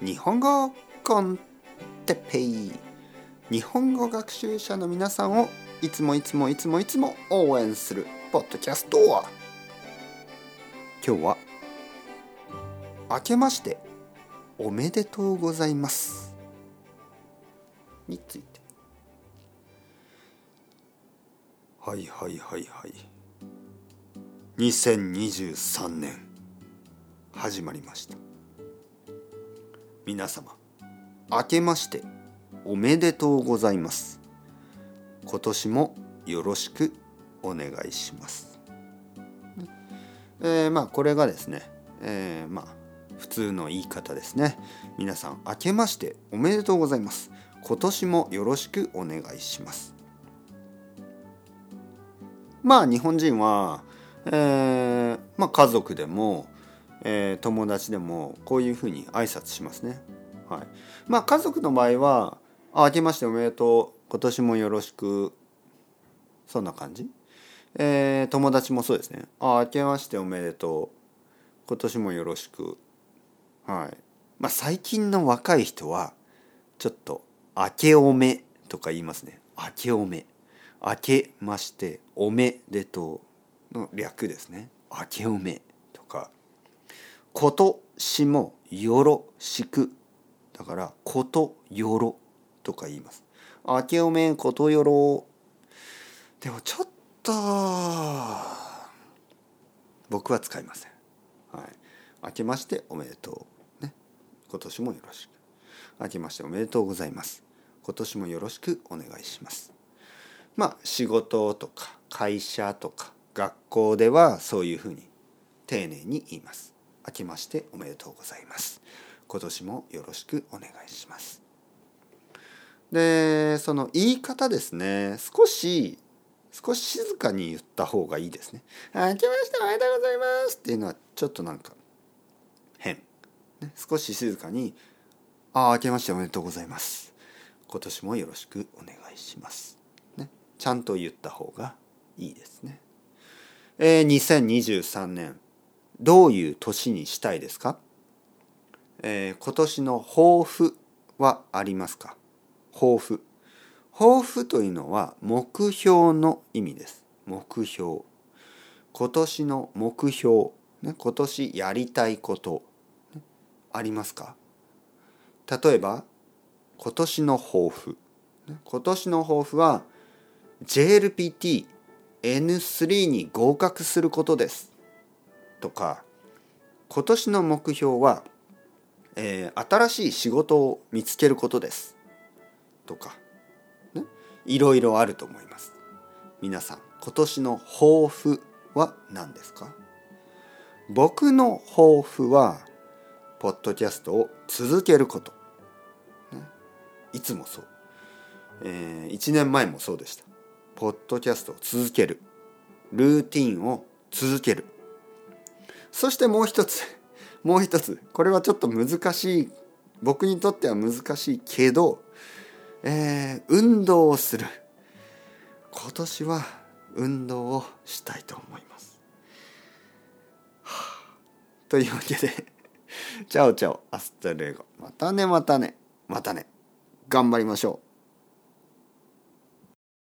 日本語コンテペイ。日本語学習者の皆さんをいつもいつもいつもいつも応援するポッドキャスト今日は明けましておめでとうございます。について。はいはいはいはい。2023年始まりました。皆様。明けましておめでとうございます。今年もよろしくお願いします。えー、まあこれがですね、えー、まあ普通の言い方ですね。皆さん明けましておめでとうございます。今年もよろしくお願いします。まあ日本人は、えー、まあ家族でもえー、友達でもこういうふうに挨拶しますね。はい、まあ家族の場合は「あ明けましておめでとう今年もよろしく」そんな感じ？えー、友達もそうですね「あ明けましておめでとう今年もよろしく」はい。まあ最近の若い人はちょっと「明けおめ」とか言いますね「明けおめ」「明けましておめでとう」の略ですね「明けおめ」ことしもよろしく。だからことよろとか言います。明けおめんことよろ。でもちょっと僕は使いません。はい。明けましておめでとう。ね。今年もよろしく。明けましておめでとうございます。今年もよろしくお願いします。まあ仕事とか会社とか学校ではそういうふうに丁寧に言います。明けましておめでとうございます。今年もよろしくお願いします。でその言い方ですね。少し少し静かに言った方がいいですね。明けましておめでとうございます。っていうのはちょっとなんか変、ね、少し静かにああ明けましておめでとうございます。今年もよろしくお願いします。ね。ちゃんと言った方がいいですね。えー、2023年どういう年にしたいですか、えー、今年の抱負はありますか？抱負。抱負というのは目標の意味です。目標。今年の目標、ね、今年やりたいこと、ね、ありますか？例えば今年の抱負、ね、今年の抱負は JLPT N3 に合格することです。とか今年の目標は、えー、新しい仕事を見つけることです。とか、ね、いろいろあると思います。皆さん今年の抱負は何ですか？僕の抱負はポッドキャストを続けること、ね、いつもそう、えー、1年前もそうでした。ポッドキャストを続ける。ルーティンを続ける。そしてもう一つもう一つこれはちょっと難しい僕にとっては難しいけど、えー、運動をする。今年は運動をしたいと思います。というわけで ciao ciao hasta luego。またねまたねまたね。頑張りましょう。